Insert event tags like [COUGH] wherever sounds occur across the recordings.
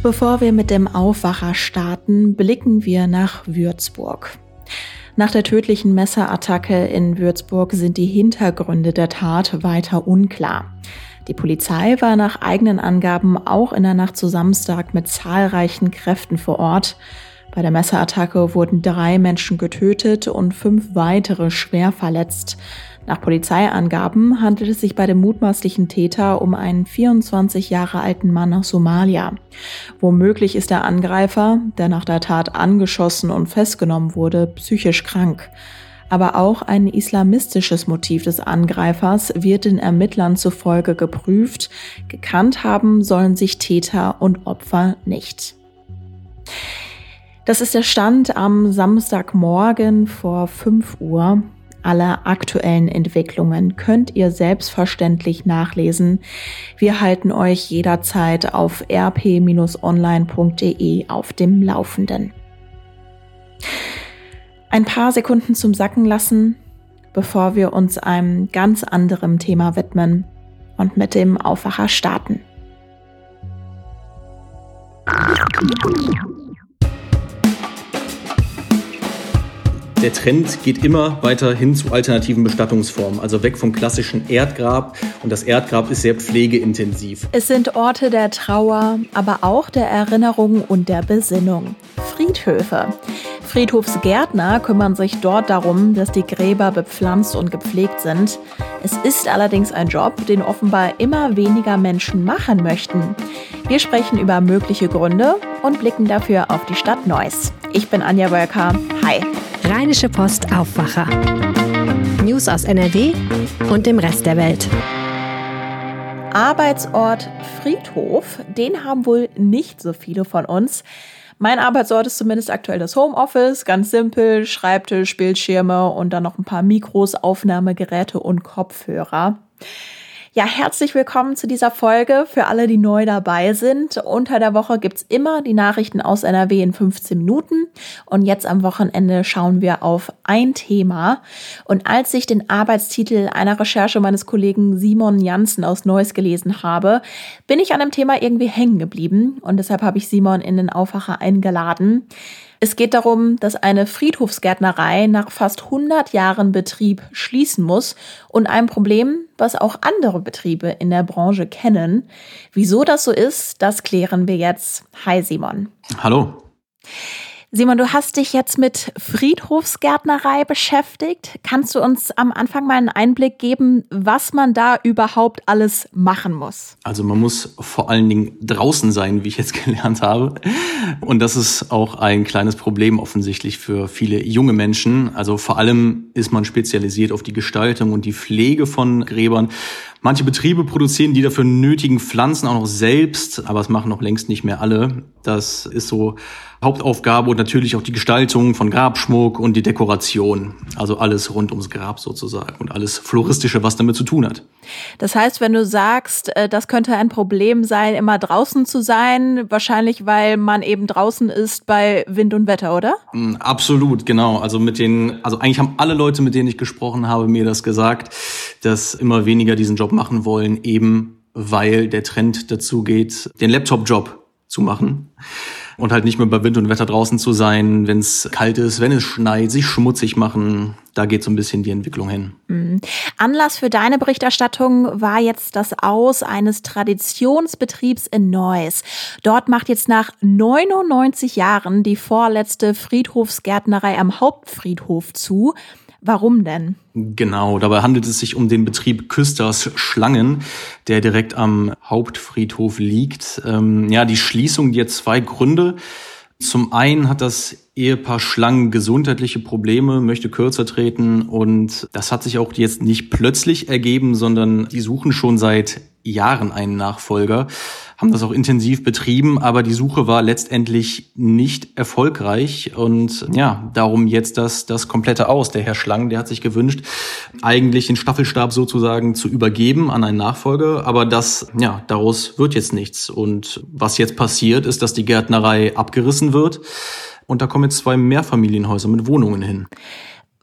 Bevor wir mit dem Aufwacher starten, blicken wir nach Würzburg. Nach der tödlichen Messerattacke in Würzburg sind die Hintergründe der Tat weiter unklar. Die Polizei war nach eigenen Angaben auch in der Nacht zu Samstag mit zahlreichen Kräften vor Ort. Bei der Messerattacke wurden drei Menschen getötet und fünf weitere schwer verletzt. Nach Polizeiangaben handelt es sich bei dem mutmaßlichen Täter um einen 24 Jahre alten Mann aus Somalia. Womöglich ist der Angreifer, der nach der Tat angeschossen und festgenommen wurde, psychisch krank. Aber auch ein islamistisches Motiv des Angreifers wird den Ermittlern zufolge geprüft. Gekannt haben sollen sich Täter und Opfer nicht. Das ist der Stand am Samstagmorgen vor 5 Uhr. Alle aktuellen Entwicklungen könnt ihr selbstverständlich nachlesen. Wir halten euch jederzeit auf rp-online.de auf dem Laufenden. Ein paar Sekunden zum Sacken lassen, bevor wir uns einem ganz anderen Thema widmen und mit dem Aufwacher starten. Der Trend geht immer weiter hin zu alternativen Bestattungsformen, also weg vom klassischen Erdgrab. Und das Erdgrab ist sehr pflegeintensiv. Es sind Orte der Trauer, aber auch der Erinnerung und der Besinnung. Friedhöfe. Friedhofsgärtner kümmern sich dort darum, dass die Gräber bepflanzt und gepflegt sind. Es ist allerdings ein Job, den offenbar immer weniger Menschen machen möchten. Wir sprechen über mögliche Gründe und blicken dafür auf die Stadt Neuss. Ich bin Anja Wölker. Hi. Rheinische Post Aufwacher. News aus NRW und dem Rest der Welt. Arbeitsort Friedhof, den haben wohl nicht so viele von uns. Mein Arbeitsort ist zumindest aktuell das Homeoffice, ganz simpel, Schreibtisch, Bildschirme und dann noch ein paar Mikros, Aufnahmegeräte und Kopfhörer. Ja, herzlich willkommen zu dieser Folge für alle, die neu dabei sind. Unter der Woche gibt's immer die Nachrichten aus NRW in 15 Minuten. Und jetzt am Wochenende schauen wir auf ein Thema. Und als ich den Arbeitstitel einer Recherche meines Kollegen Simon Janssen aus Neuss gelesen habe, bin ich an dem Thema irgendwie hängen geblieben. Und deshalb habe ich Simon in den Aufwacher eingeladen. Es geht darum, dass eine Friedhofsgärtnerei nach fast 100 Jahren Betrieb schließen muss und ein Problem, was auch andere Betriebe in der Branche kennen. Wieso das so ist, das klären wir jetzt. Hi Simon. Hallo. Simon, du hast dich jetzt mit Friedhofsgärtnerei beschäftigt. Kannst du uns am Anfang mal einen Einblick geben, was man da überhaupt alles machen muss? Also man muss vor allen Dingen draußen sein, wie ich jetzt [LAUGHS] gelernt habe. Und das ist auch ein kleines Problem offensichtlich für viele junge Menschen. Also vor allem ist man spezialisiert auf die Gestaltung und die Pflege von Gräbern. Manche Betriebe produzieren die dafür nötigen Pflanzen auch noch selbst, aber es machen noch längst nicht mehr alle. Das ist so Hauptaufgabe und natürlich auch die Gestaltung von Grabschmuck und die Dekoration. Also alles rund ums Grab sozusagen und alles Floristische, was damit zu tun hat. Das heißt, wenn du sagst, äh, das könnte ein Problem sein, immer draußen zu sein, wahrscheinlich weil man eben draußen ist bei Wind und Wetter, oder? Mm, absolut, genau. Also mit den, also eigentlich haben alle Leute, mit denen ich gesprochen habe, mir das gesagt, dass immer weniger diesen Job machen wollen, eben weil der Trend dazu geht, den Laptop-Job zu machen und halt nicht mehr bei Wind und Wetter draußen zu sein, wenn es kalt ist, wenn es schneit, sich schmutzig machen. Da geht so ein bisschen die Entwicklung hin. Mhm. Anlass für deine Berichterstattung war jetzt das Aus eines Traditionsbetriebs in Neuss. Dort macht jetzt nach 99 Jahren die vorletzte Friedhofsgärtnerei am Hauptfriedhof zu. Warum denn? Genau, dabei handelt es sich um den Betrieb Küsters Schlangen, der direkt am Hauptfriedhof liegt. Ähm, ja, die Schließung, die hat zwei Gründe. Zum einen hat das Ehepaar Schlangen gesundheitliche Probleme, möchte kürzer treten und das hat sich auch jetzt nicht plötzlich ergeben, sondern die suchen schon seit Jahren einen Nachfolger haben das auch intensiv betrieben, aber die Suche war letztendlich nicht erfolgreich und ja, darum jetzt das, das komplette Aus. Der Herr Schlang, der hat sich gewünscht, eigentlich den Staffelstab sozusagen zu übergeben an einen Nachfolger, aber das, ja, daraus wird jetzt nichts. Und was jetzt passiert, ist, dass die Gärtnerei abgerissen wird und da kommen jetzt zwei Mehrfamilienhäuser mit Wohnungen hin.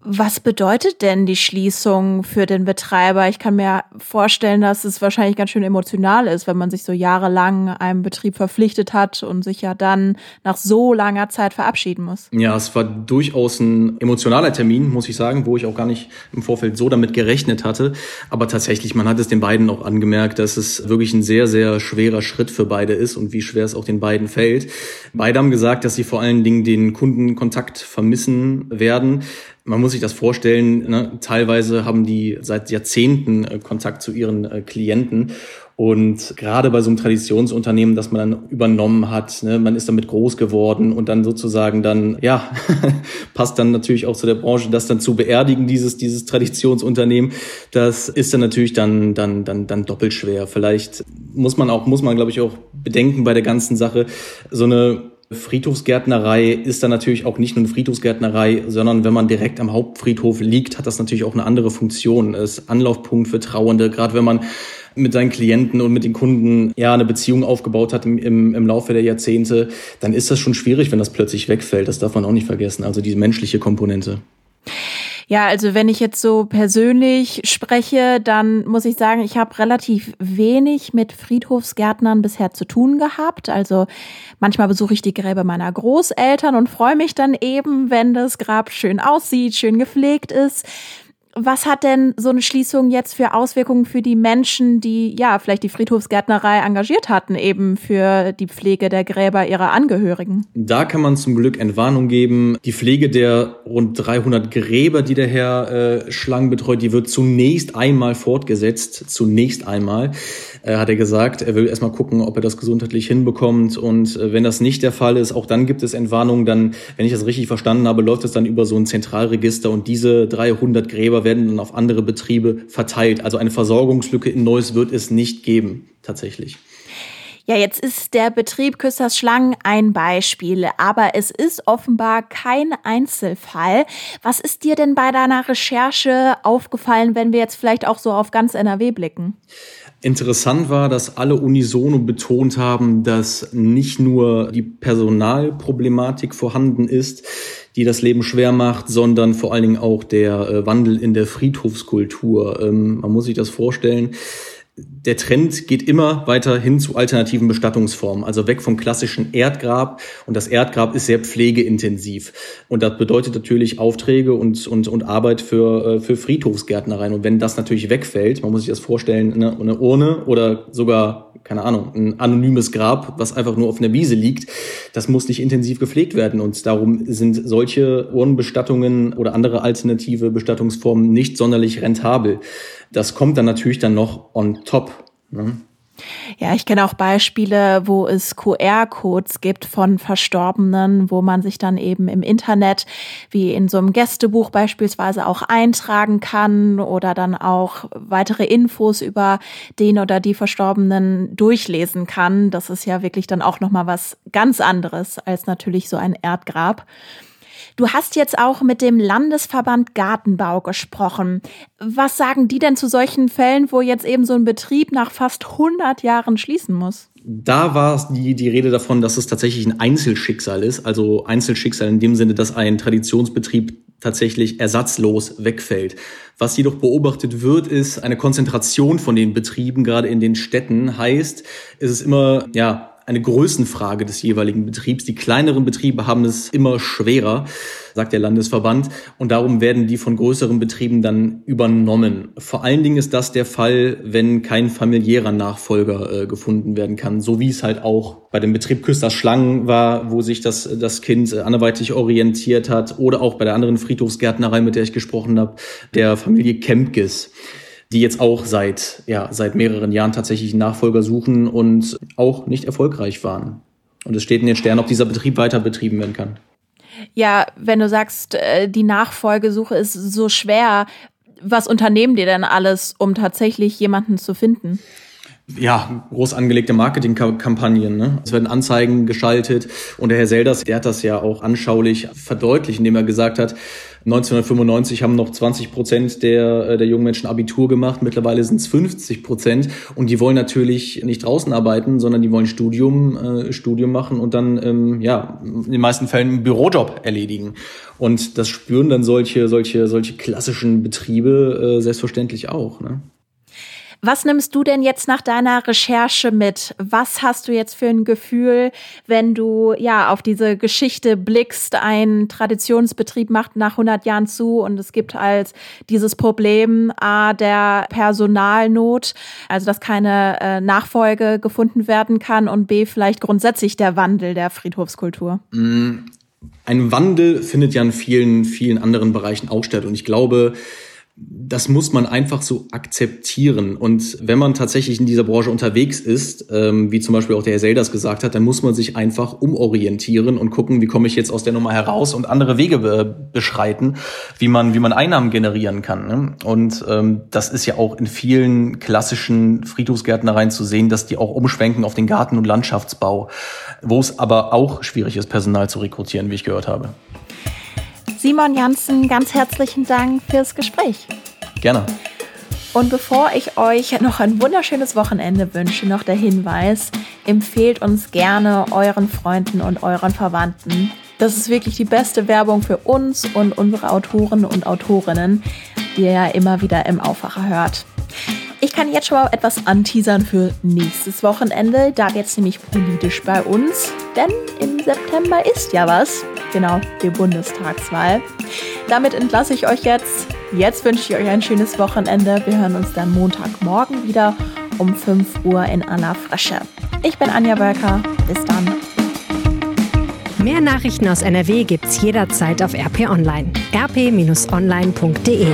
Was bedeutet denn die Schließung für den Betreiber? Ich kann mir vorstellen, dass es wahrscheinlich ganz schön emotional ist, wenn man sich so jahrelang einem Betrieb verpflichtet hat und sich ja dann nach so langer Zeit verabschieden muss. Ja, es war durchaus ein emotionaler Termin, muss ich sagen, wo ich auch gar nicht im Vorfeld so damit gerechnet hatte. Aber tatsächlich, man hat es den beiden auch angemerkt, dass es wirklich ein sehr, sehr schwerer Schritt für beide ist und wie schwer es auch den beiden fällt. Beide haben gesagt, dass sie vor allen Dingen den Kundenkontakt vermissen werden man muss sich das vorstellen, ne? teilweise haben die seit Jahrzehnten äh, Kontakt zu ihren äh, Klienten. Und gerade bei so einem Traditionsunternehmen, das man dann übernommen hat, ne, man ist damit groß geworden und dann sozusagen dann, ja, [LAUGHS] passt dann natürlich auch zu der Branche, das dann zu beerdigen, dieses, dieses Traditionsunternehmen, das ist dann natürlich dann, dann, dann, dann doppelt schwer. Vielleicht muss man auch, muss man, glaube ich, auch bedenken bei der ganzen Sache, so eine Friedhofsgärtnerei ist dann natürlich auch nicht nur eine Friedhofsgärtnerei, sondern wenn man direkt am Hauptfriedhof liegt, hat das natürlich auch eine andere Funktion. Ist Anlaufpunkt für Trauernde, gerade wenn man mit seinen Klienten und mit den Kunden ja eine Beziehung aufgebaut hat im, im, im Laufe der Jahrzehnte, dann ist das schon schwierig, wenn das plötzlich wegfällt. Das darf man auch nicht vergessen. Also diese menschliche Komponente. Ja, also wenn ich jetzt so persönlich spreche, dann muss ich sagen, ich habe relativ wenig mit Friedhofsgärtnern bisher zu tun gehabt. Also manchmal besuche ich die Gräber meiner Großeltern und freue mich dann eben, wenn das Grab schön aussieht, schön gepflegt ist was hat denn so eine Schließung jetzt für Auswirkungen für die Menschen, die ja vielleicht die Friedhofsgärtnerei engagiert hatten, eben für die Pflege der Gräber ihrer Angehörigen? Da kann man zum Glück Entwarnung geben. Die Pflege der rund 300 Gräber, die der Herr äh, Schlang betreut, die wird zunächst einmal fortgesetzt. Zunächst einmal äh, hat er gesagt, er will erstmal gucken, ob er das gesundheitlich hinbekommt. Und äh, wenn das nicht der Fall ist, auch dann gibt es Entwarnung. Dann, wenn ich das richtig verstanden habe, läuft es dann über so ein Zentralregister und diese 300 Gräber werden dann auf andere Betriebe verteilt. Also eine Versorgungslücke in Neuss wird es nicht geben, tatsächlich. Ja, jetzt ist der Betrieb Küsters Schlangen ein Beispiel, aber es ist offenbar kein Einzelfall. Was ist dir denn bei deiner Recherche aufgefallen, wenn wir jetzt vielleicht auch so auf ganz NRW blicken? Interessant war, dass alle unisono betont haben, dass nicht nur die Personalproblematik vorhanden ist, die das Leben schwer macht, sondern vor allen Dingen auch der äh, Wandel in der Friedhofskultur. Ähm, man muss sich das vorstellen der Trend geht immer weiter hin zu alternativen Bestattungsformen, also weg vom klassischen Erdgrab. Und das Erdgrab ist sehr pflegeintensiv. Und das bedeutet natürlich Aufträge und, und, und Arbeit für, äh, für Friedhofsgärtnereien. Und wenn das natürlich wegfällt, man muss sich das vorstellen, eine, eine Urne oder sogar, keine Ahnung, ein anonymes Grab, was einfach nur auf einer Wiese liegt, das muss nicht intensiv gepflegt werden. Und darum sind solche Urnenbestattungen oder andere alternative Bestattungsformen nicht sonderlich rentabel. Das kommt dann natürlich dann noch on top. Ne? Ja, ich kenne auch Beispiele, wo es QR-Codes gibt von Verstorbenen, wo man sich dann eben im Internet wie in so einem Gästebuch beispielsweise auch eintragen kann oder dann auch weitere Infos über den oder die Verstorbenen durchlesen kann. Das ist ja wirklich dann auch noch mal was ganz anderes als natürlich so ein Erdgrab. Du hast jetzt auch mit dem Landesverband Gartenbau gesprochen. Was sagen die denn zu solchen Fällen, wo jetzt eben so ein Betrieb nach fast 100 Jahren schließen muss? Da war die, die Rede davon, dass es tatsächlich ein Einzelschicksal ist. Also Einzelschicksal in dem Sinne, dass ein Traditionsbetrieb tatsächlich ersatzlos wegfällt. Was jedoch beobachtet wird, ist eine Konzentration von den Betrieben, gerade in den Städten. Heißt, es ist immer, ja, eine Größenfrage des jeweiligen Betriebs. Die kleineren Betriebe haben es immer schwerer, sagt der Landesverband. Und darum werden die von größeren Betrieben dann übernommen. Vor allen Dingen ist das der Fall, wenn kein familiärer Nachfolger äh, gefunden werden kann. So wie es halt auch bei dem Betrieb Küsters Schlangen war, wo sich das, das Kind äh, anderweitig orientiert hat. Oder auch bei der anderen Friedhofsgärtnerei, mit der ich gesprochen habe, der Familie Kempkes die jetzt auch seit, ja, seit mehreren Jahren tatsächlich Nachfolger suchen und auch nicht erfolgreich waren. Und es steht in den Sternen, ob dieser Betrieb weiter betrieben werden kann. Ja, wenn du sagst, äh, die Nachfolgesuche ist so schwer, was unternehmen die denn alles, um tatsächlich jemanden zu finden? Ja, groß angelegte Marketingkampagnen. Ne? Es werden Anzeigen geschaltet und der Herr Selders, der hat das ja auch anschaulich verdeutlicht, indem er gesagt hat, 1995 haben noch 20 Prozent der, äh, der jungen Menschen Abitur gemacht, mittlerweile sind es 50 Prozent und die wollen natürlich nicht draußen arbeiten, sondern die wollen Studium, äh, Studium machen und dann ähm, ja in den meisten Fällen einen Bürojob erledigen. Und das spüren dann solche, solche, solche klassischen Betriebe äh, selbstverständlich auch. Ne? Was nimmst du denn jetzt nach deiner Recherche mit? Was hast du jetzt für ein Gefühl, wenn du ja auf diese Geschichte blickst? Ein Traditionsbetrieb macht nach 100 Jahren zu und es gibt als dieses Problem A der Personalnot, also dass keine äh, Nachfolge gefunden werden kann und B vielleicht grundsätzlich der Wandel der Friedhofskultur. Mm, ein Wandel findet ja in vielen, vielen anderen Bereichen auch statt und ich glaube, das muss man einfach so akzeptieren. Und wenn man tatsächlich in dieser Branche unterwegs ist, ähm, wie zum Beispiel auch der Herr Selders gesagt hat, dann muss man sich einfach umorientieren und gucken, wie komme ich jetzt aus der Nummer heraus und andere Wege be beschreiten, wie man, wie man Einnahmen generieren kann. Ne? Und ähm, das ist ja auch in vielen klassischen Friedhofsgärtnereien zu sehen, dass die auch umschwenken auf den Garten- und Landschaftsbau, wo es aber auch schwierig ist, Personal zu rekrutieren, wie ich gehört habe. Simon Janssen, ganz herzlichen Dank fürs Gespräch. Gerne. Und bevor ich euch noch ein wunderschönes Wochenende wünsche, noch der Hinweis, empfehlt uns gerne euren Freunden und euren Verwandten. Das ist wirklich die beste Werbung für uns und unsere Autoren und Autorinnen, die ihr ja immer wieder im Aufwacher hört. Ich kann jetzt schon mal etwas anteasern für nächstes Wochenende. Da wird es nämlich politisch bei uns, denn im September ist ja was. Genau, die Bundestagswahl. Damit entlasse ich euch jetzt. Jetzt wünsche ich euch ein schönes Wochenende. Wir hören uns dann Montagmorgen wieder um 5 Uhr in aller Frische. Ich bin Anja Wölker. Bis dann. Mehr Nachrichten aus NRW gibt's jederzeit auf RP Online. rp-online.de